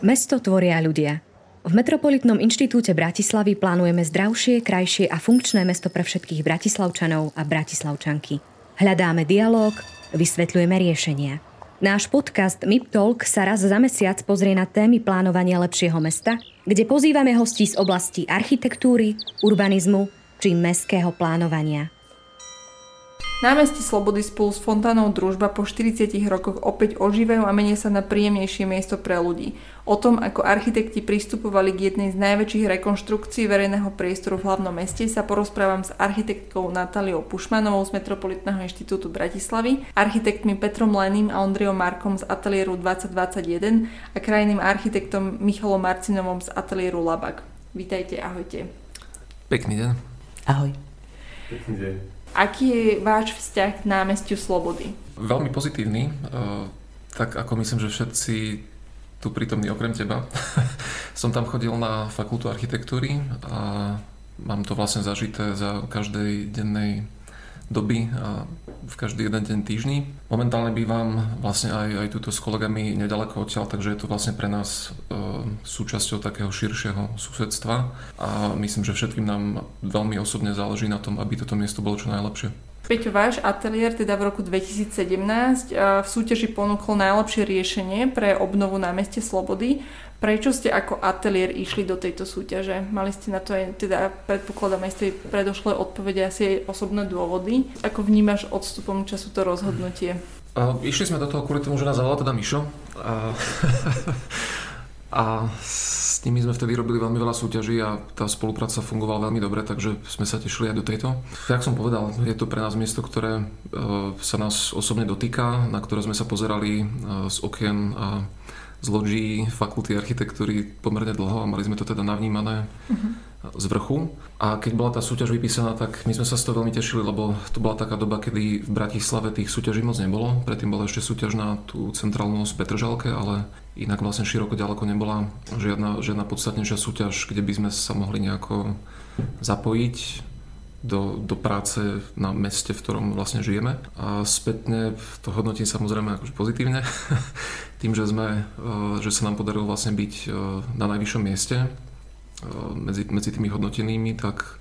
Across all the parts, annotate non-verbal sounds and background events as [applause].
Mesto tvoria ľudia. V Metropolitnom inštitúte Bratislavy plánujeme zdravšie, krajšie a funkčné mesto pre všetkých bratislavčanov a bratislavčanky. Hľadáme dialog, vysvetľujeme riešenia. Náš podcast MIP Talk sa raz za mesiac pozrie na témy plánovania lepšieho mesta, kde pozývame hostí z oblasti architektúry, urbanizmu či mestského plánovania. Námestí Slobody spolu s fontánou Družba po 40 rokoch opäť ožívajú a menia sa na príjemnejšie miesto pre ľudí. O tom, ako architekti pristupovali k jednej z najväčších rekonštrukcií verejného priestoru v hlavnom meste, sa porozprávam s architektkou Natáliou Pušmanovou z Metropolitného inštitútu Bratislavy, architektmi Petrom Leným a Ondriom Markom z ateliéru 2021 a krajným architektom Michalom Marcinovom z ateliéru Labak. Vítajte, ahojte. Pekný deň. Ahoj. Pekný deň. Aký je váš vzťah k námestiu Slobody? Veľmi pozitívny. E, tak ako myslím, že všetci tu prítomní okrem teba. [laughs] Som tam chodil na fakultu architektúry a mám to vlastne zažité za každej dennej doby v každý jeden deň týždni. Momentálne bývam vlastne aj, aj tuto s kolegami nedaleko odtiaľ, takže je to vlastne pre nás e, súčasťou takého širšieho susedstva a myslím, že všetkým nám veľmi osobne záleží na tom, aby toto miesto bolo čo najlepšie. Peťo, váš ateliér teda v roku 2017 v súťaži ponúkol najlepšie riešenie pre obnovu na meste Slobody. Prečo ste ako ateliér išli do tejto súťaže? Mali ste na to aj, teda predpokladám aj z tej predošlej odpovede asi aj osobné dôvody. Ako vnímaš odstupom času to rozhodnutie? Uh, išli sme do toho kvôli tomu, že nás zavolal teda Mišo. A, a s nimi sme vtedy robili veľmi veľa súťaží a tá spolupráca fungovala veľmi dobre, takže sme sa tešili aj do tejto. Jak som povedal, je to pre nás miesto, ktoré uh, sa nás osobne dotýka, na ktoré sme sa pozerali uh, z okien a z loďí fakulty architektúry pomerne dlho a mali sme to teda navnímané uh-huh. z vrchu. A keď bola tá súťaž vypísaná, tak my sme sa z toho veľmi tešili, lebo to bola taká doba, kedy v Bratislave tých súťaží moc nebolo. Predtým bola ešte súťaž na tú centrálnu z Petržalke, ale inak vlastne široko ďaleko nebola žiadna, žiadna podstatnejšia súťaž, kde by sme sa mohli nejako zapojiť do, do práce na meste, v ktorom vlastne žijeme. A spätne to hodnotím samozrejme akože pozitívne, [laughs] tým, že, sme, e, že sa nám podarilo vlastne byť e, na najvyššom mieste e, medzi, medzi tými hodnotenými, tak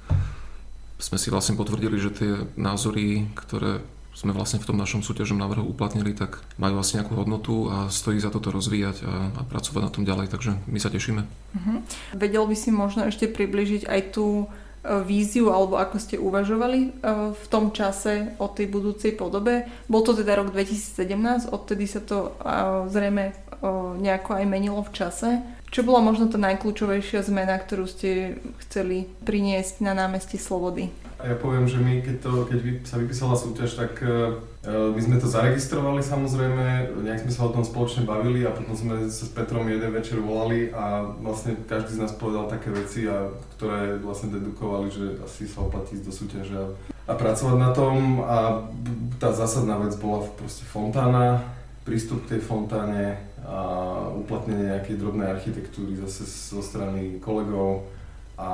sme si vlastne potvrdili, že tie názory, ktoré sme vlastne v tom našom súťažnom návrhu uplatnili, tak majú vlastne nejakú hodnotu a stojí za toto rozvíjať a, a pracovať na tom ďalej, takže my sa tešíme. Uh-huh. Vedel by si možno ešte približiť aj tú víziu alebo ako ste uvažovali e, v tom čase o tej budúcej podobe. Bol to teda rok 2017, odtedy sa to e, zrejme nejako aj menilo v čase. Čo bola možno tá najkľúčovejšia zmena, ktorú ste chceli priniesť na námestí Slobody? A ja poviem, že my, keď, to, keď sa vypísala súťaž, tak uh, my sme to zaregistrovali samozrejme, nejak sme sa o tom spoločne bavili a potom sme sa s Petrom jeden večer volali a vlastne každý z nás povedal také veci, a, ktoré vlastne dedukovali, že asi sa oplatí ísť do súťaže a, a pracovať na tom. A tá zásadná vec bola proste fontána, prístup k tej fontáne a uplatnenie nejakej drobnej architektúry zase zo strany kolegov, a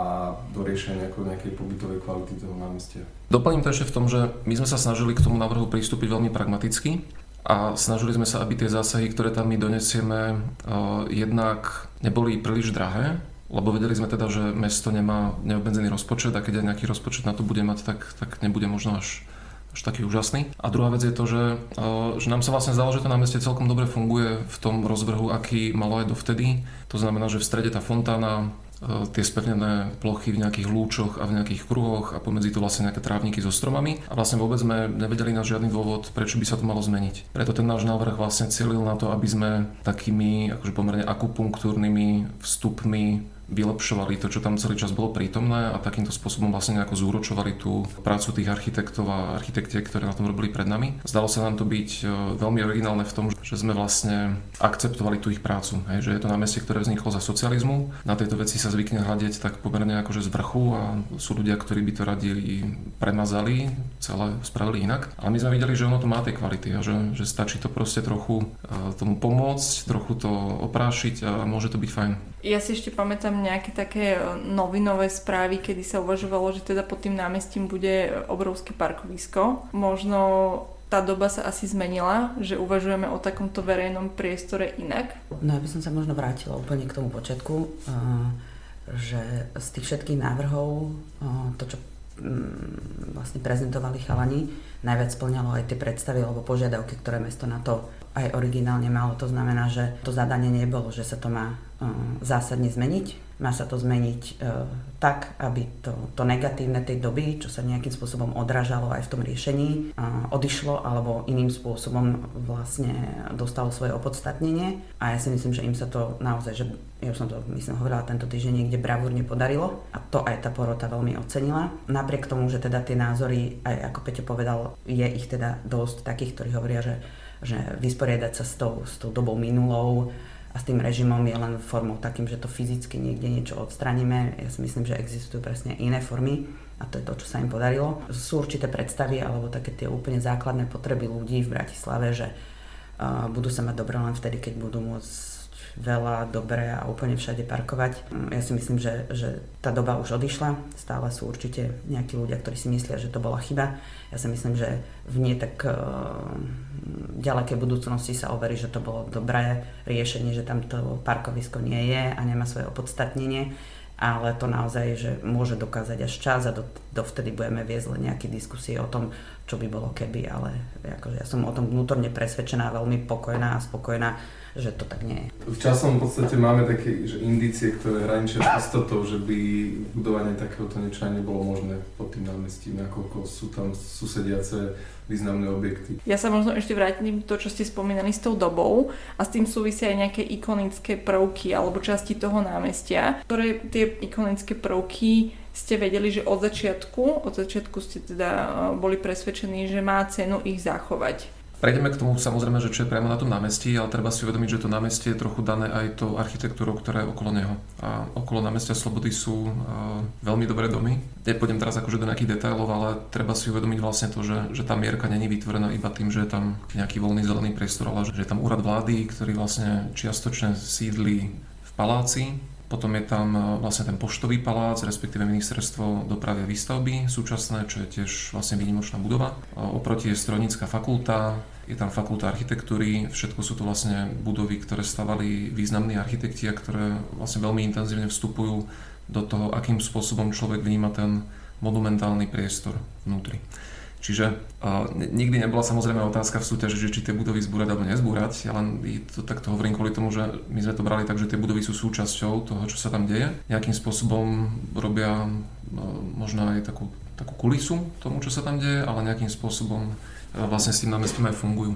do riešenia nejakej, nejakej pobytovej kvality toho námestia. Doplním to ešte v tom, že my sme sa snažili k tomu návrhu pristúpiť veľmi pragmaticky a snažili sme sa, aby tie zásahy, ktoré tam my donesieme, uh, jednak neboli príliš drahé, lebo vedeli sme teda, že mesto nemá neobmedzený rozpočet a keď aj nejaký rozpočet na to bude mať, tak, tak nebude možno až, až taký úžasný. A druhá vec je to, že, uh, že nám sa vlastne zdalo, že to námestie celkom dobre funguje v tom rozvrhu, aký malo aj dovtedy. To znamená, že v strede tá fontána, E, tie spevnené plochy v nejakých lúčoch a v nejakých kruhoch a pomedzi to vlastne nejaké trávniky so stromami. A vlastne vôbec sme nevedeli na žiadny dôvod, prečo by sa to malo zmeniť. Preto ten náš návrh vlastne cieľil na to, aby sme takými akože pomerne akupunktúrnymi vstupmi vylepšovali to, čo tam celý čas bolo prítomné a takýmto spôsobom vlastne nejako zúročovali tú prácu tých architektov a architektiek, ktoré na tom robili pred nami. Zdalo sa nám to byť e, veľmi originálne v tom, že sme vlastne akceptovali tú ich prácu. Hej, že je to námestie, ktoré vzniklo za socializmu. Na tejto veci sa zvykne hľadiť tak pomerne akože z vrchu a sú ľudia, ktorí by to radi premazali, celé spravili inak. Ale my sme videli, že ono to má tie kvality a že, že stačí to proste trochu e, tomu pomôcť, trochu to oprášiť a môže to byť fajn. Ja si ešte pamätám nejaké také e, novinové správy, kedy sa uvažovalo, že teda pod tým námestím bude obrovské parkovisko. Možno tá doba sa asi zmenila, že uvažujeme o takomto verejnom priestore inak? No ja by som sa možno vrátila úplne k tomu počiatku, že z tých všetkých návrhov, to čo mm, vlastne prezentovali chalani, najviac splňalo aj tie predstavy alebo požiadavky, ktoré mesto na to aj originálne malo. To znamená, že to zadanie nebolo, že sa to má zásadne zmeniť, má sa to zmeniť e, tak, aby to, to negatívne tej doby, čo sa nejakým spôsobom odrážalo aj v tom riešení, odišlo alebo iným spôsobom vlastne dostalo svoje opodstatnenie. A ja si myslím, že im sa to naozaj, že ja už som to myslím hovorila tento týždeň niekde bravúrne podarilo a to aj tá porota veľmi ocenila. Napriek tomu, že teda tie názory, aj ako Peťo povedal, je ich teda dosť takých, ktorí hovoria, že, že vysporiadať sa s tou, s tou dobou minulou, a s tým režimom je len formou takým, že to fyzicky niekde niečo odstraníme. Ja si myslím, že existujú presne iné formy a to je to, čo sa im podarilo. Sú určité predstavy alebo také tie úplne základné potreby ľudí v Bratislave, že uh, budú sa mať dobre len vtedy, keď budú môcť veľa, dobre a úplne všade parkovať. Mm, ja si myslím, že, že tá doba už odišla. Stále sú určite nejakí ľudia, ktorí si myslia, že to bola chyba. Ja si myslím, že v nie tak uh, ďalekej budúcnosti sa overí, že to bolo dobré riešenie, že tam to parkovisko nie je a nemá svoje opodstatnenie ale to naozaj, že môže dokázať až čas a do, dovtedy budeme viesť len nejaké diskusie o tom, čo by bolo keby, ale akože ja som o tom vnútorne presvedčená, veľmi pokojná a spokojná, že to tak nie je. V časom v podstate máme také že indície, ktoré hraničia s istotou, že by budovanie takéhoto niečo nebolo možné pod tým námestím, nakoľko sú tam susediace významné objekty. Ja sa možno ešte vrátim to, čo ste spomínali s tou dobou a s tým súvisia aj nejaké ikonické prvky alebo časti toho námestia, ktoré tie ikonické prvky ste vedeli, že od začiatku, od začiatku ste teda eh, boli presvedčení, že má cenu ich zachovať. Prejdeme k tomu samozrejme, že čo je priamo na tom námestí, ale treba si uvedomiť, že to námestie je trochu dané aj tou architektúrou, ktorá je okolo neho. A okolo námestia Slobody sú uh, veľmi dobré domy. Nepôjdem teraz akože do nejakých detailov, ale treba si uvedomiť vlastne to, že, že tá mierka není vytvorená iba tým, že je tam nejaký voľný zelený priestor, ale že je tam úrad vlády, ktorý vlastne čiastočne sídli v paláci, potom je tam e, vlastne ten poštový palác, respektíve ministerstvo dopravy a výstavby súčasné, čo je tiež vlastne výnimočná budova. Oproti je strojnícka fakulta, je tam fakulta architektúry, všetko sú to vlastne budovy, ktoré stavali významní architekti a ktoré vlastne veľmi intenzívne vstupujú do toho, akým spôsobom človek vníma ten monumentálny priestor vnútri. Čiže uh, nikdy nebola samozrejme otázka v súťaži, že či tie budovy zbúrať alebo nezbúrať. Ja len to takto hovorím kvôli tomu, že my sme to brali tak, že tie budovy sú súčasťou toho, čo sa tam deje. Nejakým spôsobom robia uh, možno aj takú, takú kulisu tomu, čo sa tam deje, ale nejakým spôsobom vlastne s tým námestím aj fungujú.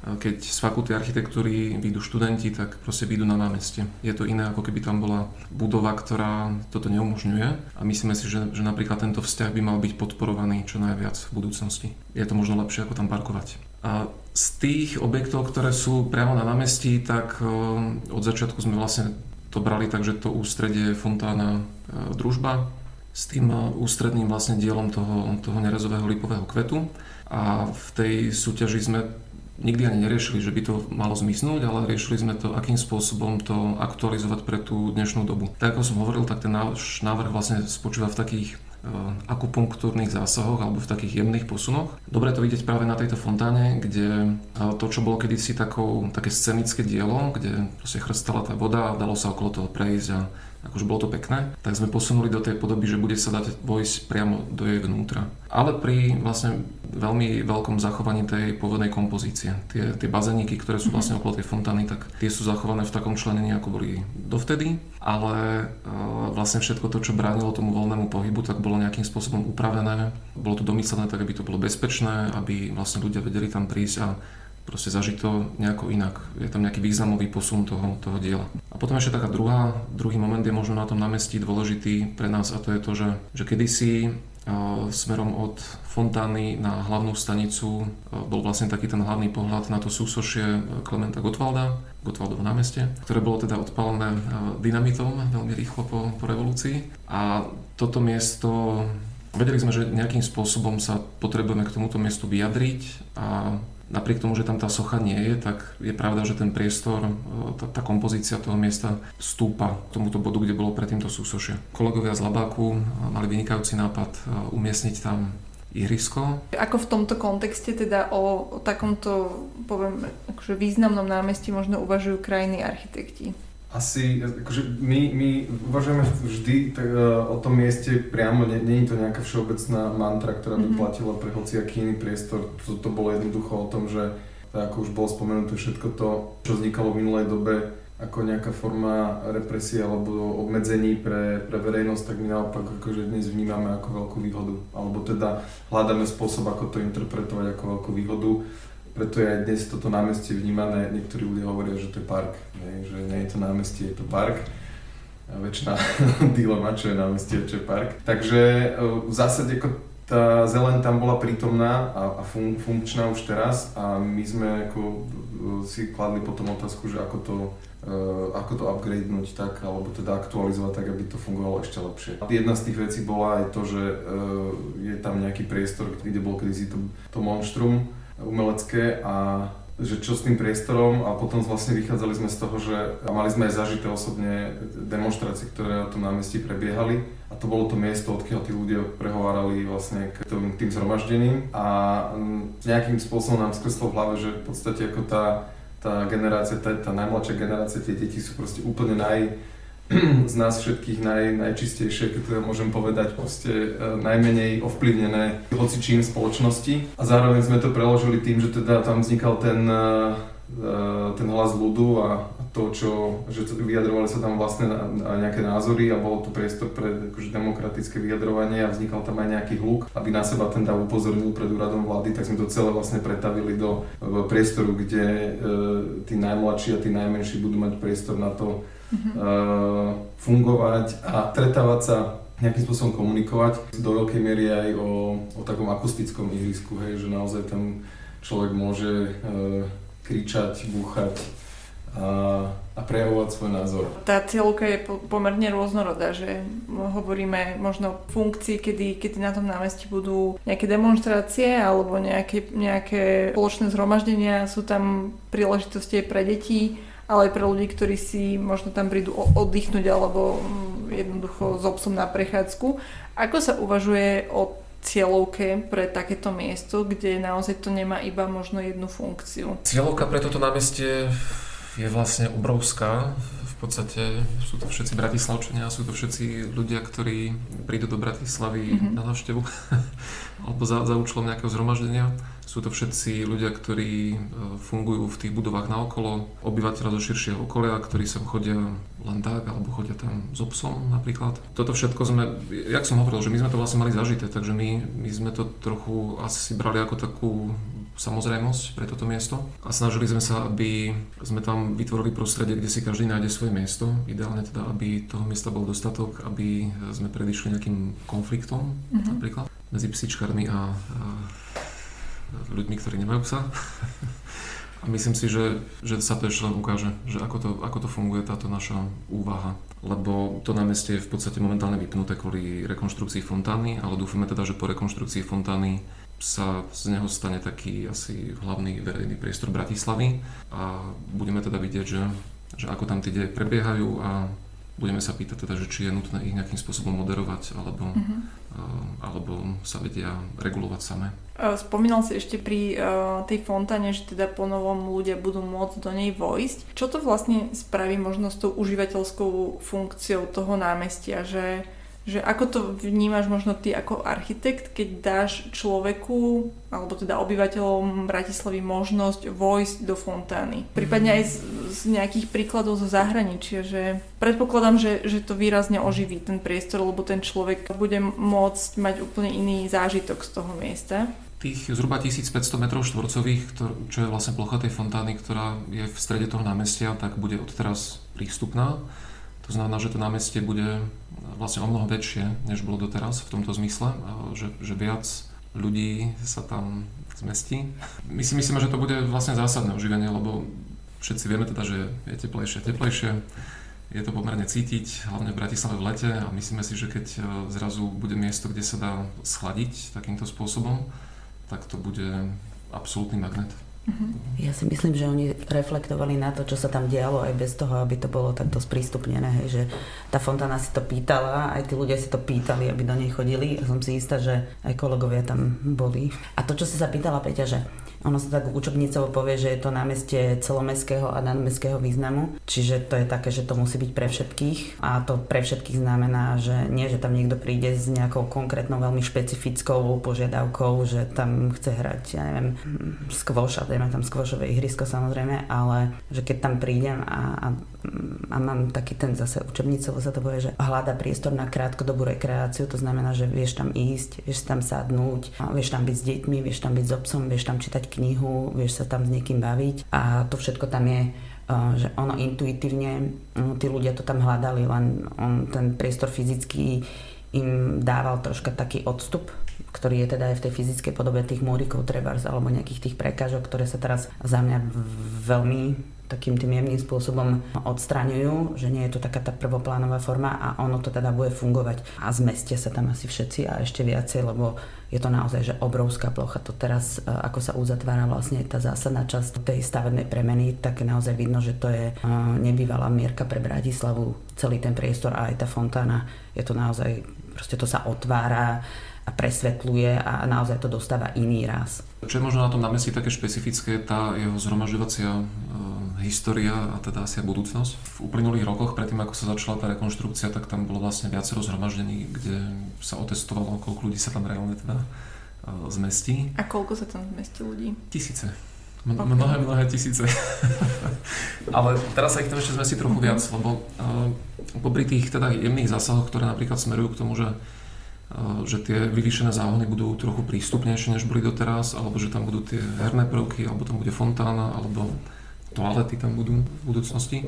Keď z fakulty architektúry výjdu študenti, tak proste výjdu na námestie. Je to iné, ako keby tam bola budova, ktorá toto neumožňuje. A myslíme si, že, že napríklad tento vzťah by mal byť podporovaný čo najviac v budúcnosti. Je to možno lepšie, ako tam parkovať. A z tých objektov, ktoré sú priamo na námestí, tak e, od začiatku sme vlastne to brali tak, že to ústredie je fontána e, družba s tým e, ústredným vlastne dielom toho, toho nerezového lipového kvetu a v tej súťaži sme nikdy ani neriešili, že by to malo zmiznúť, ale riešili sme to, akým spôsobom to aktualizovať pre tú dnešnú dobu. Tak ako som hovoril, tak ten náš návrh vlastne spočíva v takých e, akupunktúrnych zásahoch alebo v takých jemných posunoch. Dobre to vidieť práve na tejto fontáne, kde e, to, čo bolo kedysi takou, také scenické dielo, kde proste chrstala tá voda a dalo sa okolo toho prejsť a akože bolo to pekné, tak sme posunuli do tej podoby, že bude sa dať vojsť priamo do jej vnútra. Ale pri vlastne veľmi veľkom zachovaní tej pôvodnej kompozície. Tie, tie bazéniky, ktoré sú vlastne okolo tej fontány, tak tie sú zachované v takom členení, ako boli dovtedy, ale e, vlastne všetko to, čo bránilo tomu voľnému pohybu, tak bolo nejakým spôsobom upravené. Bolo to domyslené tak, aby to bolo bezpečné, aby vlastne ľudia vedeli tam prísť a proste zažiť to nejako inak. Je tam nejaký významový posun toho, toho diela. Potom ešte taká druhá, druhý moment je možno na tom námestí dôležitý pre nás a to je to, že, že kedysi smerom od fontány na hlavnú stanicu bol vlastne taký ten hlavný pohľad na to súsošie Klementa Gottwalda, Gottwaldovo námestie, ktoré bolo teda odpalené dynamitom veľmi rýchlo po, po revolúcii. A toto miesto, vedeli sme, že nejakým spôsobom sa potrebujeme k tomuto miestu vyjadriť a napriek tomu, že tam tá socha nie je, tak je pravda, že ten priestor, e, tá, tá kompozícia toho miesta stúpa k tomuto bodu, kde bolo predtým to súsošie. Kolegovia z Labáku e, mali vynikajúci nápad e, umiestniť tam ihrisko. Ako v tomto kontexte teda o, o takomto poviem, akože významnom námestí možno uvažujú krajní architekti? Asi, akože my, my uvažujeme vždy tak, uh, o tom mieste priamo, nie, je to nejaká všeobecná mantra, ktorá by mm-hmm. platila pre hociaký iný priestor. To, to bolo jednoducho o tom, že tak ako už bolo spomenuté, všetko to, čo vznikalo v minulej dobe ako nejaká forma represie alebo obmedzení pre, pre verejnosť, tak my naopak akože dnes vnímame ako veľkú výhodu. Alebo teda hľadáme spôsob, ako to interpretovať ako veľkú výhodu preto je aj dnes toto námestie vnímané, niektorí ľudia hovoria, že to je park, nie? že nie je to námestie, je to park. Väčšina [laughs] dilema, čo je námestie, čo je park. Takže e, v zásade ako tá zelen tam bola prítomná a, a fun, funkčná už teraz a my sme ako e, si kladli potom otázku, že ako to, uh, ako to upgradenúť tak, alebo teda aktualizovať tak, aby to fungovalo ešte lepšie. Jedna z tých vecí bola aj to, že je tam nejaký priestor, kde bol kedysi to, to monštrum, umelecké a že čo s tým priestorom a potom vlastne vychádzali sme z toho, že mali sme aj zažité osobne demonstrácie, ktoré na tom námestí prebiehali a to bolo to miesto, odkiaľ tí ľudia prehovárali vlastne k tým, tým zhromaždením a mm, nejakým spôsobom nám skreslo v hlave, že v podstate ako tá, tá generácia, tá, tá najmladšia generácia, tie deti sú proste úplne naj, z nás všetkých naj, najčistejšie, keď teda môžem povedať, proste e, najmenej ovplyvnené hocičím spoločnosti. A zároveň sme to preložili tým, že teda tam vznikal ten, e, e, ten hlas ľudu a to, čo, že vyjadrovali sa tam vlastne nejaké názory a bol to priestor pre akože, demokratické vyjadrovanie a vznikal tam aj nejaký hluk, aby na seba ten dáv upozornil pred úradom vlády, tak sme to celé vlastne pretavili do priestoru, kde e, tí najmladší a tí najmenší budú mať priestor na to, uh, fungovať a stretávať sa nejakým spôsobom komunikovať. Do veľkej miery aj o, o takom akustickom ihrisku, hej, že naozaj tam človek môže uh, kričať, búchať a, a prejavovať svoj názor. Tá cieľovka je pomerne rôznorodá, že hovoríme možno o funkcii, kedy, kedy na tom námestí budú nejaké demonstrácie alebo nejaké, nejaké spoločné zhromaždenia, sú tam príležitosti aj pre deti, ale aj pre ľudí, ktorí si možno tam prídu oddychnúť alebo mm, jednoducho s obsom na prechádzku. Ako sa uvažuje o cieľovke pre takéto miesto, kde naozaj to nemá iba možno jednu funkciu? Cieľovka pre toto námestie je vlastne obrovská. V podstate sú to všetci Bratislavčania, sú to všetci ľudia, ktorí prídu do Bratislavy mm-hmm. na návštevu [laughs] alebo za, za účelom nejakého zhromaždenia. Sú to všetci ľudia, ktorí e, fungujú v tých budovách naokolo, obyvateľa zo širšieho okolia, ktorí sem chodia len tak, alebo chodia tam s obsom napríklad. Toto všetko sme, jak som hovoril, že my sme to vlastne mali zažité, takže my, my sme to trochu asi brali ako takú samozrejmosť pre toto miesto a snažili sme sa, aby sme tam vytvorili prostredie, kde si každý nájde svoje miesto. Ideálne teda, aby toho miesta bol dostatok, aby sme predišli nejakým konfliktom mm-hmm. napríklad medzi psíčkarmi a, a ľuďmi, ktorí nemajú psa. A myslím si, že, že sa to ešte len ukáže, že ako to, ako to funguje táto naša úvaha. Lebo to námestie je v podstate momentálne vypnuté kvôli rekonštrukcii fontány, ale dúfame teda, že po rekonštrukcii fontány sa z neho stane taký asi hlavný verejný priestor Bratislavy a budeme teda vidieť, že, že ako tam tie deje prebiehajú a budeme sa pýtať teda, že či je nutné ich nejakým spôsobom moderovať alebo, mm-hmm. alebo sa vedia regulovať samé. Spomínal si ešte pri uh, tej fontáne, že teda po novom ľudia budú môcť do nej vojsť. Čo to vlastne spraví možno s tou užívateľskou funkciou toho námestia, že že ako to vnímaš možno ty ako architekt, keď dáš človeku alebo teda obyvateľom Bratislavy možnosť vojsť do fontány. Prípadne aj z, z nejakých príkladov zo zahraničia, že predpokladám, že, že to výrazne oživí ten priestor, lebo ten človek bude môcť mať úplne iný zážitok z toho miesta. Tých zhruba 1500 m štvorcových, čo je vlastne plocha tej fontány, ktorá je v strede toho námestia, tak bude odteraz prístupná. To znamená, že to námestie bude vlastne o mnoho väčšie, než bolo doteraz v tomto zmysle, že, že viac ľudí sa tam zmestí. My si myslíme, že to bude vlastne zásadné oživenie, lebo všetci vieme teda, že je teplejšie, teplejšie, je to pomerne cítiť, hlavne v Bratislave v lete a myslíme si, že keď e, zrazu bude miesto, kde sa dá schladiť takýmto spôsobom, tak to bude absolútny magnet Ja si myslím, že oni reflektovali na to, čo sa tam dialo aj bez toho, aby to bolo takto sprístupnené, hej, že tá fontána si to pýtala, aj tí ľudia si to pýtali, aby do nej chodili. A som si istá, že aj kolegovia tam boli. A to, čo si sa pýtala Peťa, že ono sa tak učobnicovo povie, že je to námestie celomestského a nadmestského významu, čiže to je také, že to musí byť pre všetkých. A to pre všetkých znamená, že nie, že tam niekto príde s nejakou konkrétnou veľmi špecifickou požiadavkou, že tam chce hrať, ja neviem, skvoš a dajme tam skvošové ihrisko samozrejme, ale že keď tam prídem a, a, a mám taký ten zase učebnicovo sa to povie, že hľada priestor na krátkodobú rekreáciu, to znamená, že vieš tam ísť, vieš tam sadnúť, vieš tam byť s deťmi, vieš tam byť s obsom, vieš tam čítať knihu, vieš sa tam s niekým baviť. A to všetko tam je že ono intuitívne, tí ľudia to tam hľadali, len on, ten priestor fyzický im dával troška taký odstup, ktorý je teda aj v tej fyzickej podobe tých múrikov trebárs alebo nejakých tých prekážok, ktoré sa teraz za mňa veľmi takým tým jemným spôsobom odstraňujú, že nie je to taká tá prvoplánová forma a ono to teda bude fungovať. A zmestia sa tam asi všetci a ešte viacej, lebo je to naozaj že obrovská plocha. To teraz, e, ako sa uzatvára vlastne tá zásadná časť tej stavebnej premeny, tak naozaj vidno, že to je e, nebývalá mierka pre Bratislavu. Celý ten priestor a aj tá fontána, je to naozaj, proste to sa otvára a presvetľuje a naozaj to dostáva iný raz. Čo je možno na tom námestí také špecifické, tá jeho zhromažďovacia história a teda asi aj budúcnosť. V uplynulých rokoch, predtým ako sa začala tá rekonštrukcia, tak tam bolo vlastne viacero zhromaždení, kde sa otestovalo, koľko ľudí sa tam reálne teda zmestí. A koľko sa tam zmestí ľudí? Tisíce. M- okay. Mnohé, mnohé tisíce. [laughs] Ale teraz sa ich tam ešte zmestí trochu viac, lebo uh, popri tých teda jemných zásahoch, ktoré napríklad smerujú k tomu, že že tie vyvýšené záhony budú trochu prístupnejšie, než boli doteraz, alebo že tam budú tie herné prvky, alebo tam bude fontána, alebo toalety tam budú v budúcnosti,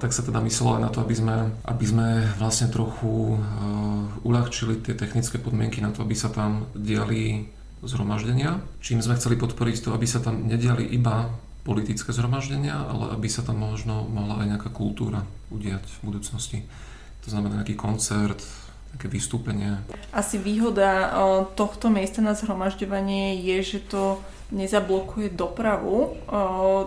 tak sa teda myslelo aj na to, aby sme, aby sme vlastne trochu uľahčili tie technické podmienky na to, aby sa tam diali zhromaždenia, čím sme chceli podporiť to, aby sa tam nediali iba politické zhromaždenia, ale aby sa tam možno mohla aj nejaká kultúra udiať v budúcnosti. To znamená nejaký koncert, také vystúpenie. Asi výhoda tohto miesta na zhromažďovanie je, že to nezablokuje dopravu, o,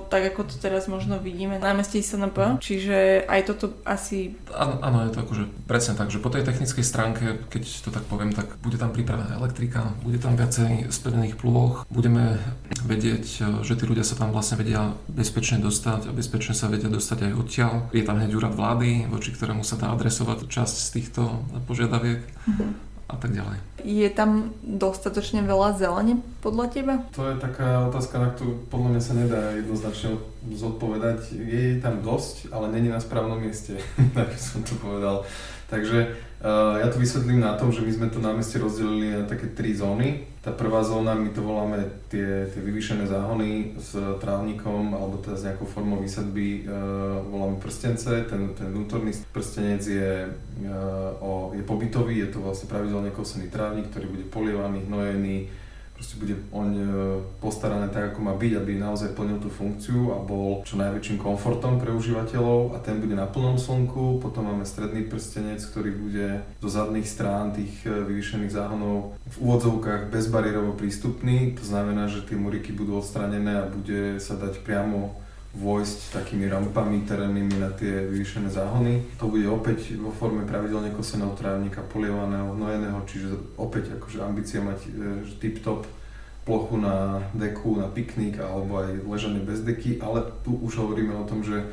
tak ako to teraz možno vidíme na meste SNP, mhm. čiže aj toto asi... Áno, áno, je to akože presne tak, že po tej technickej stránke, keď to tak poviem, tak bude tam pripravená elektrika, bude tam viacej spevnených plôch, budeme vedieť, že tí ľudia sa tam vlastne vedia bezpečne dostať a bezpečne sa vedia dostať aj odtiaľ. Je tam hneď úrad vlády, voči ktorému sa dá adresovať časť z týchto požiadaviek. Mm-hmm a tak ďalej. Je tam dostatočne veľa zelene podľa teba? To je taká otázka, na ktorú podľa mňa sa nedá jednoznačne zodpovedať. Je tam dosť, ale není na správnom mieste, [laughs] tak som to povedal. Takže uh, ja to vysvetlím na tom, že my sme to námestie rozdelili na také tri zóny. Tá prvá zóna, my to voláme tie, tie vyvýšené záhony s trávnikom alebo teda s nejakou formou výsadby uh, voláme prstence. Ten, ten vnútorný prstenec je, uh, o, je pobytový, je to vlastne pravidelne kosený trávnik, ktorý bude polievaný, hnojený, proste bude oň e, postarané tak, ako má byť, aby naozaj plnil tú funkciu a bol čo najväčším komfortom pre užívateľov a ten bude na plnom slnku. Potom máme stredný prstenec, ktorý bude zo zadných strán tých e, vyvýšených záhonov v úvodzovkách bezbariérovo prístupný. To znamená, že tie muriky budú odstranené a bude sa dať priamo vojsť takými rampami terénnymi na tie vyvýšené záhony. To bude opäť vo forme pravidelne koseného trávnika, polievaného, hnojeného, čiže opäť akože ambícia mať e, tip-top plochu na deku, na piknik alebo aj ležanie bez deky, ale tu už hovoríme o tom, že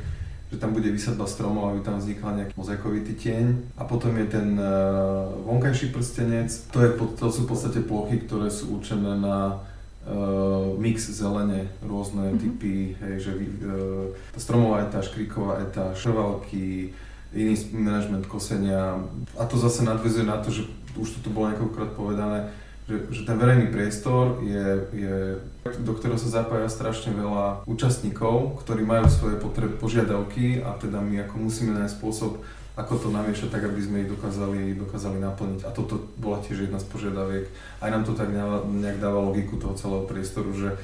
že tam bude vysadba stromov, aby tam vznikla nejaký mozaikovitý tieň. A potom je ten uh, vonkajší prstenec, to, je, to sú v podstate plochy, ktoré sú určené na uh, mix zelene, rôzne mm-hmm. typy, hej, že uh, stromová etáž, kríková etáž, trvalky, iný management kosenia. A to zase nadvezuje na to, že už to tu bolo niekoľkokrát povedané, že, že ten verejný priestor je, je, do ktorého sa zapája strašne veľa účastníkov, ktorí majú svoje potreby, požiadavky a teda my ako musíme nájsť spôsob, ako to namiešať tak, aby sme ich dokázali, dokázali naplniť. A toto bola tiež jedna z požiadaviek. Aj nám to tak nejak dáva logiku toho celého priestoru, že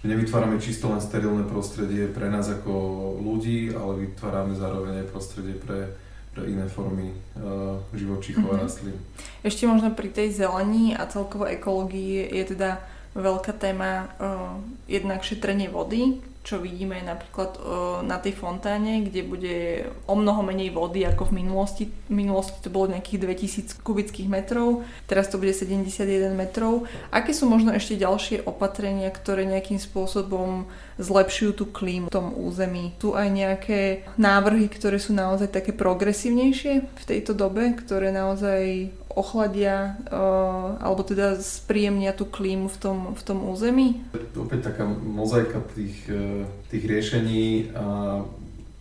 nevytvárame čisto len sterilné prostredie pre nás ako ľudí, ale vytvárame zároveň aj prostredie pre, pre iné formy uh, živočíchov mm-hmm. a mhm. rastlín. Ešte možno pri tej zelení a celkovo ekológii je teda veľká téma uh, jednak šetrenie vody, čo vidíme napríklad na tej fontáne, kde bude o mnoho menej vody ako v minulosti. V minulosti to bolo nejakých 2000 kubických metrov, teraz to bude 71 metrov. Aké sú možno ešte ďalšie opatrenia, ktoré nejakým spôsobom zlepšujú tú klímu v tom území? Tu aj nejaké návrhy, ktoré sú naozaj také progresívnejšie v tejto dobe, ktoré naozaj ochladia uh, alebo teda spríjemnia tú klímu v tom, v tom území? Opäť taká mozaika tých, e, tých riešení a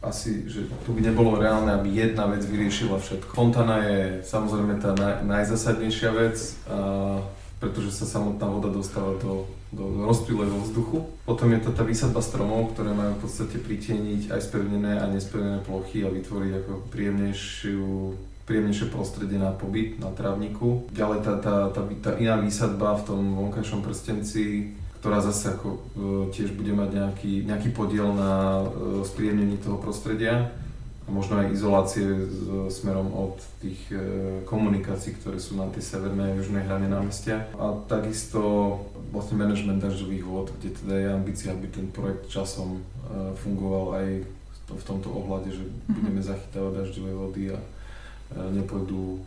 asi, že tu by nebolo reálne, aby jedna vec vyriešila všetko. Fontana je samozrejme tá naj, najzasadnejšia vec, a, pretože sa samotná voda dostáva do, do rozptýleného vzduchu. Potom je to tá výsadba stromov, ktoré majú v podstate pritieniť aj spevnené a nespevnené plochy a vytvoriť ako príjemnejšiu príjemnejšie prostredie na pobyt na trávniku. Ďalej tá, tá, tá, tá iná výsadba v tom vonkajšom prstenci, ktorá zase ako, e, tiež bude mať nejaký, nejaký podiel na e, spríjemnení toho prostredia možno aj izolácie s, smerom od tých e, komunikácií, ktoré sú na tej severnej a južnej hrane námestia. A takisto vlastne management dažďových vôd, kde teda je ambícia, aby ten projekt časom e, fungoval aj v tomto ohľade, že mhm. budeme zachytávať dažďové vody a E, nepôjdu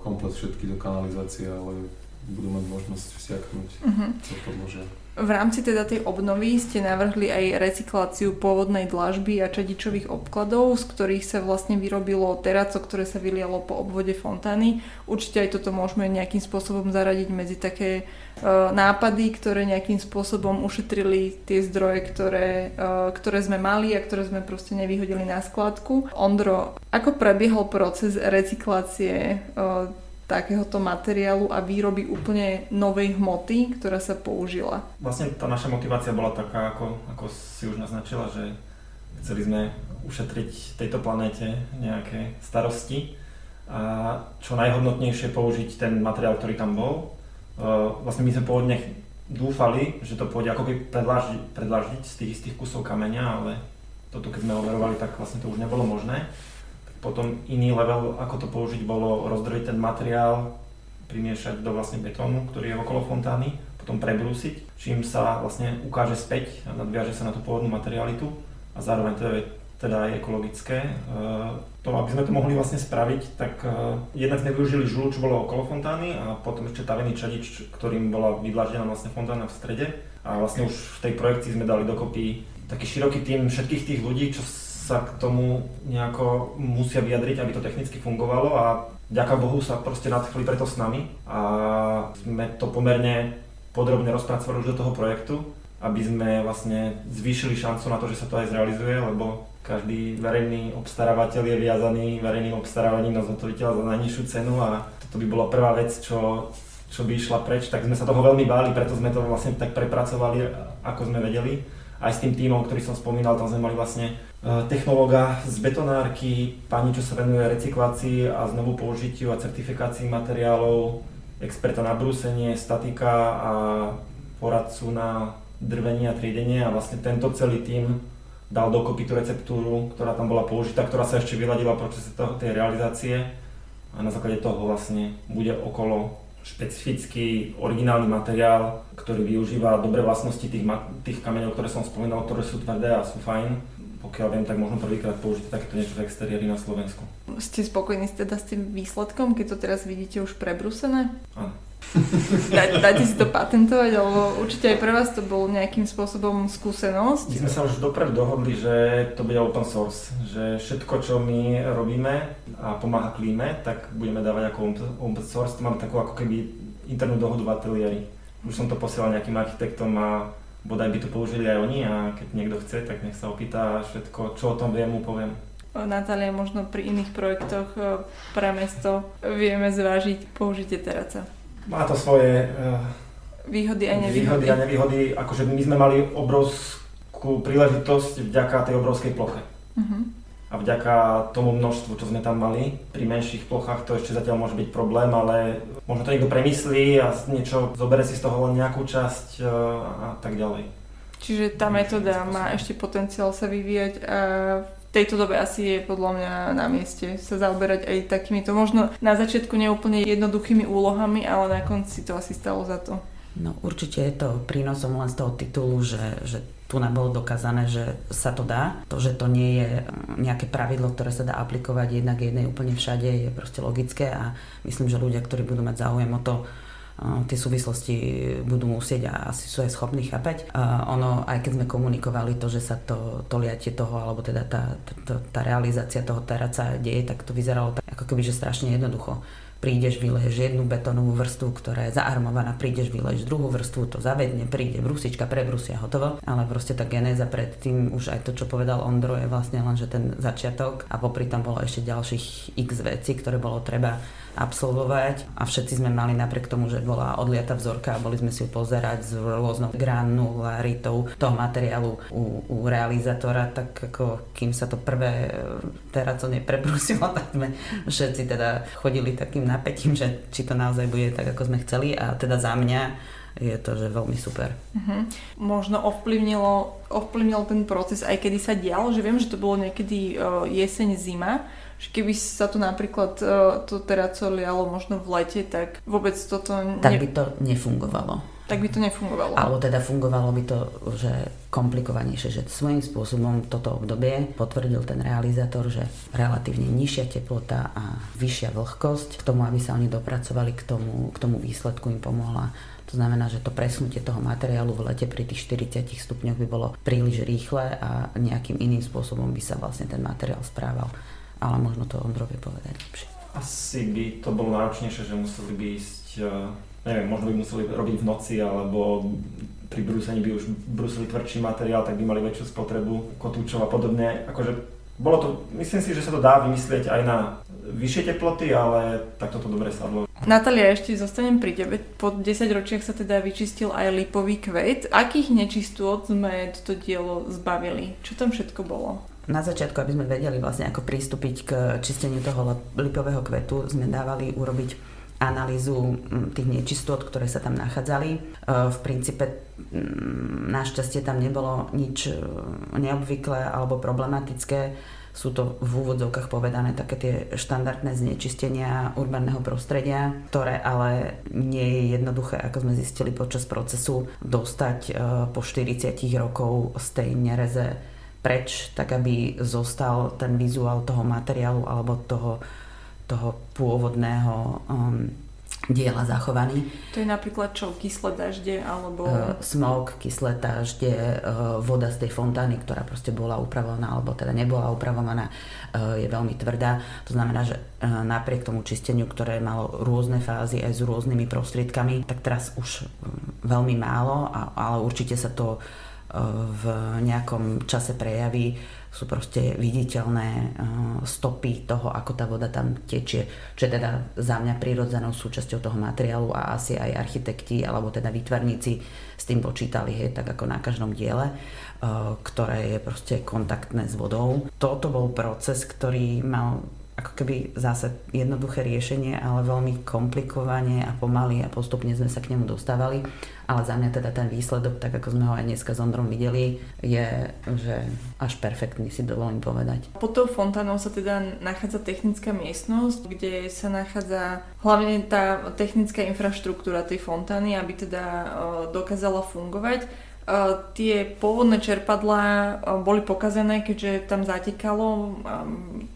komplet všetky do kanalizácie, ale budú mať možnosť vsiaknúť uh-huh. co podložia. V rámci teda tej obnovy ste navrhli aj recykláciu pôvodnej dlažby a čadičových obkladov, z ktorých sa vlastne vyrobilo teraco, ktoré sa vylialo po obvode fontány. Určite aj toto môžeme nejakým spôsobom zaradiť medzi také uh, nápady, ktoré nejakým spôsobom ušetrili tie zdroje, ktoré, uh, ktoré sme mali a ktoré sme proste nevyhodili na skladku. Ondro, ako prebiehol proces recyklácie uh, takéhoto materiálu a výroby úplne novej hmoty, ktorá sa použila. Vlastne tá naša motivácia bola taká, ako, ako si už naznačila, že chceli sme ušetriť tejto planéte nejaké starosti a čo najhodnotnejšie použiť ten materiál, ktorý tam bol. E, vlastne my sme pôvodne dúfali, že to pôjde ako keby predlažiť, predlažiť z tých istých kusov kameňa, ale toto keď sme overovali, tak vlastne to už nebolo možné. Potom iný level, ako to použiť, bolo rozdrojiť ten materiál, primiešať do vlastne betónu, ktorý je okolo fontány, potom prebrúsiť, čím sa vlastne ukáže späť nadviaže sa na tú pôvodnú materialitu a zároveň to je teda aj ekologické. E, to, aby sme to mohli vlastne spraviť, tak e, jednak sme využili žulu, čo bolo okolo fontány a potom ešte tavený čadič, ktorým bola vydlažená vlastne fontána v strede. A vlastne už v tej projekcii sme dali dokopy taký široký tým všetkých tých ľudí, čo sa k tomu nejako musia vyjadriť, aby to technicky fungovalo a ďaká Bohu sa proste nadchli preto s nami a sme to pomerne podrobne rozpracovali už do toho projektu, aby sme vlastne zvýšili šancu na to, že sa to aj zrealizuje, lebo každý verejný obstarávateľ je viazaný verejným obstarávaním na zhotoviteľa za najnižšiu cenu a toto by bola prvá vec, čo, čo by išla preč, tak sme sa toho veľmi báli, preto sme to vlastne tak prepracovali, ako sme vedeli. Aj s tým týmom, ktorý som spomínal, tam sme mali vlastne technológa z betonárky, pani, čo sa venuje recyklácii a znovu použitiu a certifikácii materiálov, experta na brúsenie, statika a poradcu na drvenie a triedenie. A vlastne tento celý tím dal dokopy tú receptúru, ktorá tam bola použitá, ktorá sa ešte vyladila v procese tej realizácie. A na základe toho vlastne bude okolo špecifický originálny materiál, ktorý využíva dobré vlastnosti tých, tých kameňov, ktoré som spomínal, ktoré sú tvrdé a sú fajn pokiaľ viem, tak možno prvýkrát použiť takéto niečo v exteriéri na Slovensku. Ste spokojní teda s tým výsledkom, keď to teraz vidíte už prebrusené? Áno. [laughs] Dá, dáte si to patentovať, alebo určite aj pre vás to bol nejakým spôsobom skúsenosť? My sme sa už dopredu dohodli, že to bude open source, že všetko, čo my robíme a pomáha klíme, tak budeme dávať ako open source. To máme takú ako keby internú dohodu v ateliéri. Už som to posielal nejakým architektom a bodaj by to použili aj oni a keď niekto chce, tak nech sa opýta všetko, čo o tom viem, mu poviem. Natália, možno pri iných projektoch pre mesto vieme zvážiť použitie teraca. Má to svoje uh, výhody a nevýhody. Výhody a nevýhody. Akože my sme mali obrovskú príležitosť vďaka tej obrovskej ploche. Uh-huh. A vďaka tomu množstvu, čo sme tam mali, pri menších plochách to ešte zatiaľ môže byť problém, ale možno to niekto premyslí a niečo zoberie si z toho len nejakú časť e, a tak ďalej. Čiže tá metóda má ešte potenciál sa vyvíjať a v tejto dobe asi je podľa mňa na mieste sa zaoberať aj takýmito možno na začiatku neúplne jednoduchými úlohami, ale na konci to asi stalo za to. No určite je to prínosom len z toho titulu, že, že tu nám bolo dokázané, že sa to dá. To, že to nie je nejaké pravidlo, ktoré sa dá aplikovať jednak jednej úplne všade, je proste logické a myslím, že ľudia, ktorí budú mať záujem o to, tie súvislosti budú musieť a asi sú aj schopní chápať. A ono, aj keď sme komunikovali to, že sa to, to liatie toho, alebo teda tá, tá, tá realizácia toho teraca deje, tak to vyzeralo tak, ako keby, že strašne jednoducho prídeš, vyleješ jednu betónovú vrstvu, ktorá je zaarmovaná, prídeš, vyleješ druhú vrstvu, to zavedne, príde brusička, prebrusia, hotovo. Ale proste tá genéza predtým, už aj to, čo povedal Ondro, je vlastne len, že ten začiatok a popri tam bolo ešte ďalších x vecí, ktoré bolo treba absolvovať a všetci sme mali napriek tomu, že bola odliata vzorka a boli sme si ju pozerať s rôznou granularitou toho materiálu u, u realizátora, tak ako kým sa to prvé teraco neprebrusilo, [laughs] tak sme všetci teda chodili takým napätím, že či to naozaj bude tak, ako sme chceli a teda za mňa je to, že veľmi super. Uh-huh. Možno ovplyvnilo, ovplyvnil ten proces aj kedy sa dial, že viem, že to bolo niekedy uh, jeseň, zima, keby sa tu napríklad uh, to teraco lialo možno v lete, tak vôbec toto... Ne... Tak by to nefungovalo. Tak by to nefungovalo. Alebo teda fungovalo by to, že komplikovanejšie, že svojím spôsobom toto obdobie potvrdil ten realizátor, že relatívne nižšia teplota a vyššia vlhkosť k tomu, aby sa oni dopracovali k tomu, k tomu výsledku im pomohla to znamená, že to presunutie toho materiálu v lete pri tých 40 stupňoch by bolo príliš rýchle a nejakým iným spôsobom by sa vlastne ten materiál správal ale možno to Ondro vie povedať lepšie. Asi by to bolo náročnejšie, že museli by ísť, eh, neviem, možno by museli robiť v noci, alebo pri brúsení by už brúsili tvrdší materiál, tak by mali väčšiu spotrebu kotúčov a podobne. Akože bolo to, myslím si, že sa to dá vymyslieť aj na vyššie teploty, ale tak toto dobre sadlo. Natália, ešte zostanem pri tebe. Po 10 ročiach sa teda vyčistil aj lipový kvet. Akých nečistôt sme toto dielo zbavili? Čo tam všetko bolo? Na začiatku, aby sme vedeli vlastne ako pristúpiť k čisteniu toho lipového kvetu, sme dávali urobiť analýzu mm, tých nečistot, ktoré sa tam nachádzali. E, v princípe mm, našťastie tam nebolo nič e, neobvyklé alebo problematické. Sú to v úvodzovkách povedané také tie štandardné znečistenia urbaného prostredia, ktoré ale nie je jednoduché, ako sme zistili počas procesu, dostať e, po 40 rokov z tej nereze preč, tak aby zostal ten vizuál toho materiálu alebo toho, toho pôvodného um, diela zachovaný. To je napríklad čo, kyslé dažde alebo... Uh, smog, kyslé dažde, uh, voda z tej fontány, ktorá proste bola upravovaná alebo teda nebola upravovaná, uh, je veľmi tvrdá. To znamená, že uh, napriek tomu čisteniu, ktoré malo rôzne fázy aj s rôznymi prostriedkami, tak teraz už um, veľmi málo, a, ale určite sa to uh, v nejakom čase prejaví sú proste viditeľné eh, stopy toho, ako tá voda tam tečie, čo je teda za mňa prirodzenou súčasťou toho materiálu a asi aj architekti alebo teda výtvarníci s tým počítali, hej, tak ako na každom diele, eh, ktoré je proste kontaktné s vodou. Toto bol proces, ktorý mal ako keby zase jednoduché riešenie, ale veľmi komplikovane a pomaly a postupne sme sa k nemu dostávali. Ale za mňa teda ten výsledok, tak ako sme ho aj dneska s Ondrom videli, je, že až perfektný si dovolím povedať. Pod tou fontánou sa teda nachádza technická miestnosť, kde sa nachádza hlavne tá technická infraštruktúra tej fontány, aby teda dokázala fungovať tie pôvodné čerpadlá boli pokazené, keďže tam zatekalo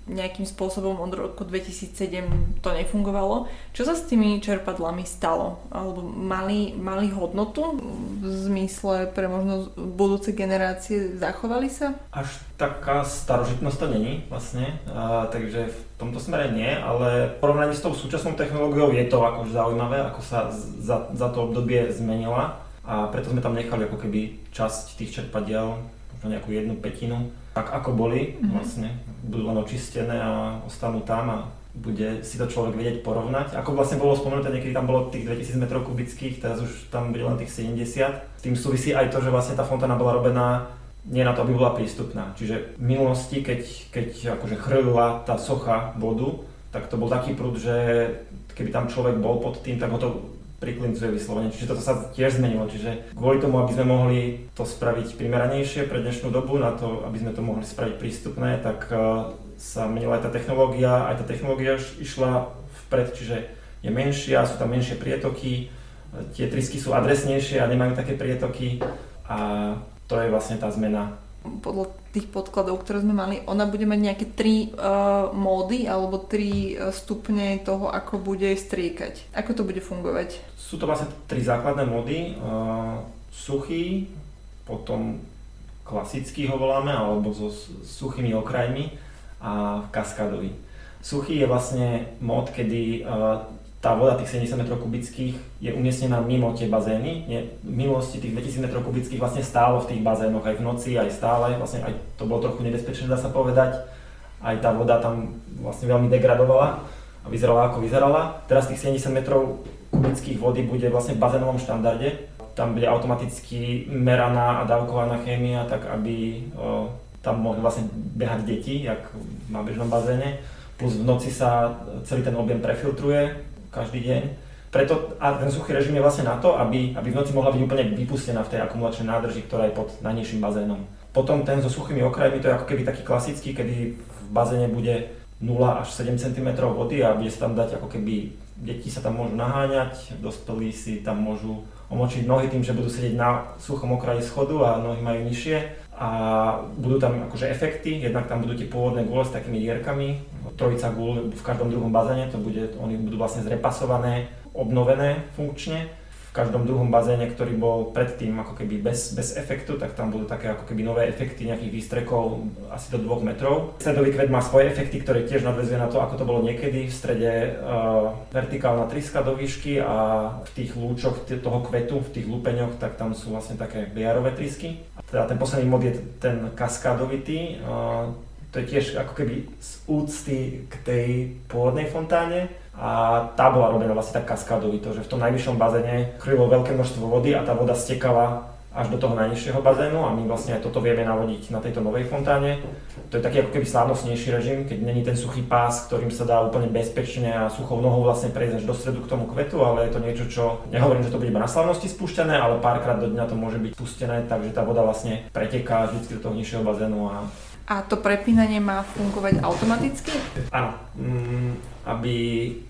nejakým spôsobom od roku 2007 to nefungovalo. Čo sa s tými čerpadlami stalo? Alebo mali, mali hodnotu v zmysle pre možno budúce generácie zachovali sa? Až taká starožitnosť to není vlastne, a, takže v tomto smere nie, ale v porovnaní s tou súčasnou technológiou je to akože zaujímavé, ako sa za, za to obdobie zmenila a preto sme tam nechali ako keby časť tých čerpadiel, možno nejakú jednu petinu, tak ako boli mm-hmm. vlastne, budú len očistené a ostanú tam a bude si to človek vedieť porovnať. Ako vlastne bolo spomenuté, niekedy tam bolo tých 2000 m kubických, teraz už tam bude len tých 70. S tým súvisí aj to, že vlastne tá fontána bola robená nie na to, aby bola prístupná. Čiže v minulosti, keď, keď akože chrlila tá socha vodu, tak to bol taký prúd, že keby tam človek bol pod tým, tak ho to priklincuje vyslovene. Čiže toto sa tiež zmenilo. Čiže kvôli tomu, aby sme mohli to spraviť primeranejšie pre dnešnú dobu, na to, aby sme to mohli spraviť prístupné, tak uh, sa menila aj tá technológia, aj tá technológia išla vpred, čiže je menšia, sú tam menšie prietoky, tie trysky sú adresnejšie a nemajú také prietoky a to je vlastne tá zmena. Podľa tých podkladov, ktoré sme mali, ona bude mať nejaké tri uh, módy alebo tri stupne toho, ako bude striekať. Ako to bude fungovať? Sú to vlastne tri základné módy. Uh, suchý, potom klasický ho voláme, alebo so suchými okrajmi a kaskádový. Suchý je vlastne mód, kedy uh, tá voda tých 70 m kubických je umiestnená mimo tie bazény. Nie, v minulosti tých 2000 m kubických vlastne stálo v tých bazénoch aj v noci, aj stále. Vlastne aj to bolo trochu nebezpečné, dá sa povedať. Aj tá voda tam vlastne veľmi degradovala a vyzerala ako vyzerala. Teraz tých 70 m kubických vody bude vlastne v bazénovom štandarde. Tam bude automaticky meraná a dávkovaná chémia, tak aby o, tam mohli vlastne behať deti, jak na bežnom bazéne. Plus v noci sa celý ten objem prefiltruje, každý deň. Preto a ten suchý režim je vlastne na to, aby, aby v noci mohla byť úplne vypustená v tej akumulačnej nádrži, ktorá je pod najnižším bazénom. Potom ten so suchými okrajmi, to je ako keby taký klasický, kedy v bazéne bude 0 až 7 cm vody a bude sa tam dať ako keby deti sa tam môžu naháňať, dospelí si tam môžu omočiť nohy tým, že budú sedieť na suchom okraji schodu a nohy majú nižšie. A budú tam akože efekty, jednak tam budú tie pôvodné gule s takými dierkami, trojica gul v každom druhom bazéne, to bude, oni budú vlastne zrepasované, obnovené funkčne každom druhom bazéne, ktorý bol predtým ako keby bez, bez efektu, tak tam budú také ako keby nové efekty nejakých výstrekov asi do 2 metrov. Stredový kvet má svoje efekty, ktoré tiež nadvezuje na to, ako to bolo niekedy. V strede uh, vertikálna triska do výšky a v tých lúčoch toho kvetu, v tých lúpeňoch, tak tam sú vlastne také biarové trysky. Teda ten posledný mod je ten kaskádovitý. Uh, to je tiež ako keby z úcty k tej pôvodnej fontáne a tá bola robená vlastne tak kaskádovito, že v tom najvyššom bazéne krylo veľké množstvo vody a tá voda stekala až do toho najnižšieho bazénu a my vlastne aj toto vieme navodiť na tejto novej fontáne. To je taký ako keby slávnostnejší režim, keď není ten suchý pás, ktorým sa dá úplne bezpečne a suchou nohou vlastne prejsť až do stredu k tomu kvetu, ale je to niečo, čo nehovorím, že to bude na slávnosti spúšťané, ale párkrát do dňa to môže byť spustené, takže tá voda vlastne preteká vždy do toho nižšieho bazénu a a to prepínanie má fungovať automaticky? Áno, mm, aby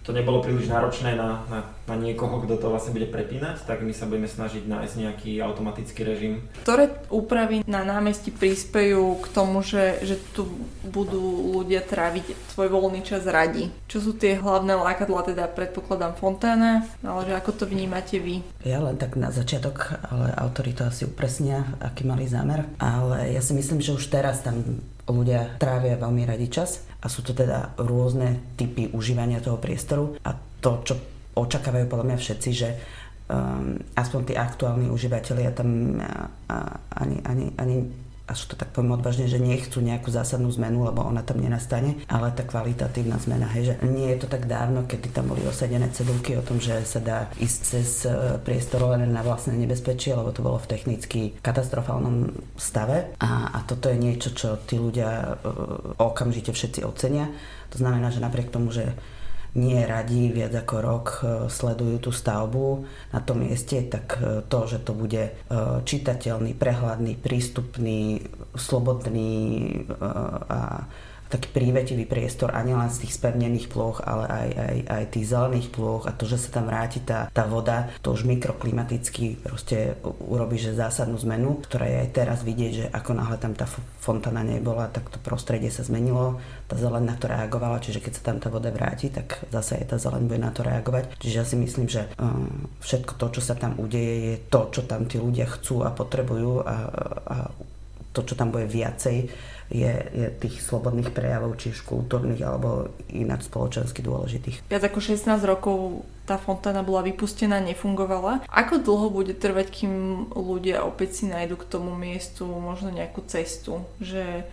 to nebolo príliš náročné na, na, na niekoho, kto to vlastne bude prepínať, tak my sa budeme snažiť nájsť nejaký automatický režim. Ktoré úpravy na námestí prispejú k tomu, že, že tu budú ľudia tráviť svoj voľný čas radi? Čo sú tie hlavné lákadla, teda predpokladám fontána, ale že ako to vnímate vy? Ja len tak na začiatok, ale autori to asi upresnia, aký mali zámer, ale ja si myslím, že už teraz tam ľudia trávia veľmi radi čas a sú to teda rôzne typy užívania toho priestoru a to, čo očakávajú podľa mňa všetci, že um, aspoň tí aktuálni užívateľia tam ani, ani, ani až to tak poviem odvážne, že nechcú nejakú zásadnú zmenu, lebo ona tam nenastane, ale tá kvalitatívna zmena, hej, že nie je to tak dávno, kedy tam boli osadené cedulky o tom, že sa dá ísť cez e, priestor len na vlastné nebezpečie, lebo to bolo v technicky katastrofálnom stave a, a toto je niečo, čo tí ľudia uh, okamžite všetci ocenia. To znamená, že napriek tomu, že nie radi viac ako rok e, sledujú tú stavbu na tom mieste, tak e, to, že to bude e, čitateľný, prehľadný, prístupný, slobodný a taký prívetivý priestor a nielen z tých spevnených ploch, ale aj, aj, aj tých zelených ploch a to, že sa tam vráti tá, tá voda, to už mikroklimaticky proste urobí, že zásadnú zmenu, ktorá je aj teraz vidieť, že ako náhle tam tá fontána nebola, tak to prostredie sa zmenilo, tá zeleň na to reagovala, čiže keď sa tam tá voda vráti, tak zase aj tá zeleň bude na to reagovať. Čiže ja si myslím, že um, všetko to, čo sa tam udeje, je to, čo tam tí ľudia chcú a potrebujú a, a to, čo tam bude viacej, je, je tých slobodných prejavov, či kultúrnych alebo ináč spoločensky dôležitých. Viac ako 16 rokov tá fontána bola vypustená, nefungovala. Ako dlho bude trvať, kým ľudia opäť si nájdu k tomu miestu možno nejakú cestu? Že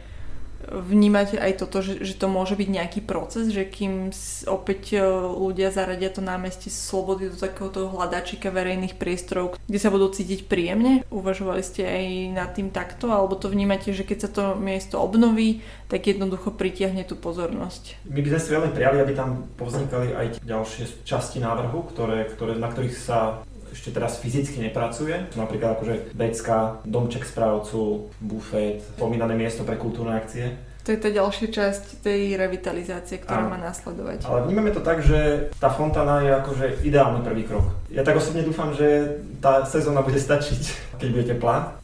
vnímate aj toto, že, že to môže byť nejaký proces, že kým opäť e, ľudia zaradia to námestie slobody do takéhoto hľadačika verejných priestorov, kde sa budú cítiť príjemne? Uvažovali ste aj nad tým takto? Alebo to vnímate, že keď sa to miesto obnoví, tak jednoducho pritiahne tú pozornosť? My by sme si veľmi prijali, aby tam povznikali aj ďalšie časti návrhu, ktoré, ktoré, na ktorých sa ešte teraz fyzicky nepracuje. Napríklad akože vecka, domček správcu, bufet, spomínané miesto pre kultúrne akcie. To je tá ďalšia časť tej revitalizácie, ktorá má následovať. Ale vnímame to tak, že tá fontána je akože ideálny prvý krok. Ja tak osobne dúfam, že tá sezóna bude stačiť, [laughs] keď bude teplá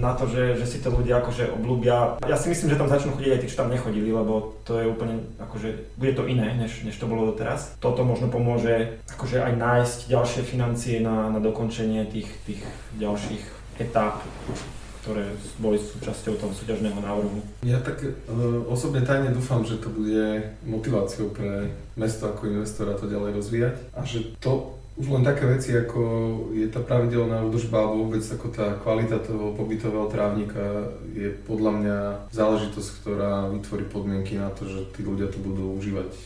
na to, že, že si to ľudia akože oblúbia. Ja si myslím, že tam začnú chodiť aj tí, čo tam nechodili, lebo to je úplne, akože, bude to iné, než, než to bolo doteraz. Toto možno pomôže akože aj nájsť ďalšie financie na, na dokončenie tých, tých ďalších etáp ktoré boli súčasťou toho súťažného návrhu. Ja tak e, osobne tajne dúfam, že to bude motiváciou pre mesto ako investora to ďalej rozvíjať a že to už len také veci, ako je tá pravidelná údržba alebo vôbec ako tá kvalita toho pobytového trávnika je podľa mňa záležitosť, ktorá vytvorí podmienky na to, že tí ľudia to budú užívať e,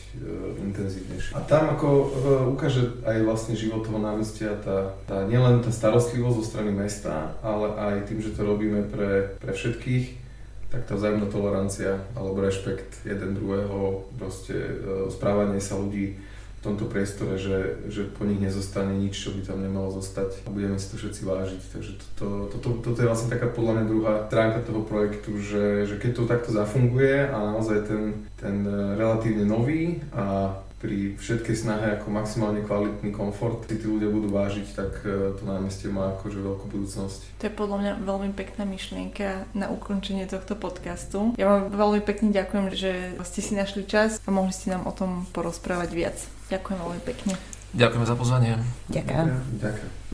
intenzívnejšie. A tam ako e, ukáže aj vlastne život toho námestia tá, tá nielen tá starostlivosť zo strany mesta, ale aj tým, že to robíme pre, pre všetkých, tak tá vzájomná tolerancia alebo rešpekt jeden druhého, proste e, správanie sa ľudí tomto priestore, že, že po nich nezostane nič, čo by tam nemalo zostať a budeme si to všetci vážiť. Takže toto, toto, toto je vlastne taká podľa mňa druhá stránka toho projektu, že, že keď to takto zafunguje a naozaj ten, ten relatívne nový a pri všetkej snahe ako maximálne kvalitný komfort, si tí ľudia budú vážiť, tak e, to námestie má akože veľkú budúcnosť. To je podľa mňa veľmi pekná myšlienka na ukončenie tohto podcastu. Ja vám veľmi pekne ďakujem, že ste si našli čas a mohli ste nám o tom porozprávať viac. Ďakujem veľmi pekne. Ďakujeme za pozvanie. Ďakujem. Ďakujem.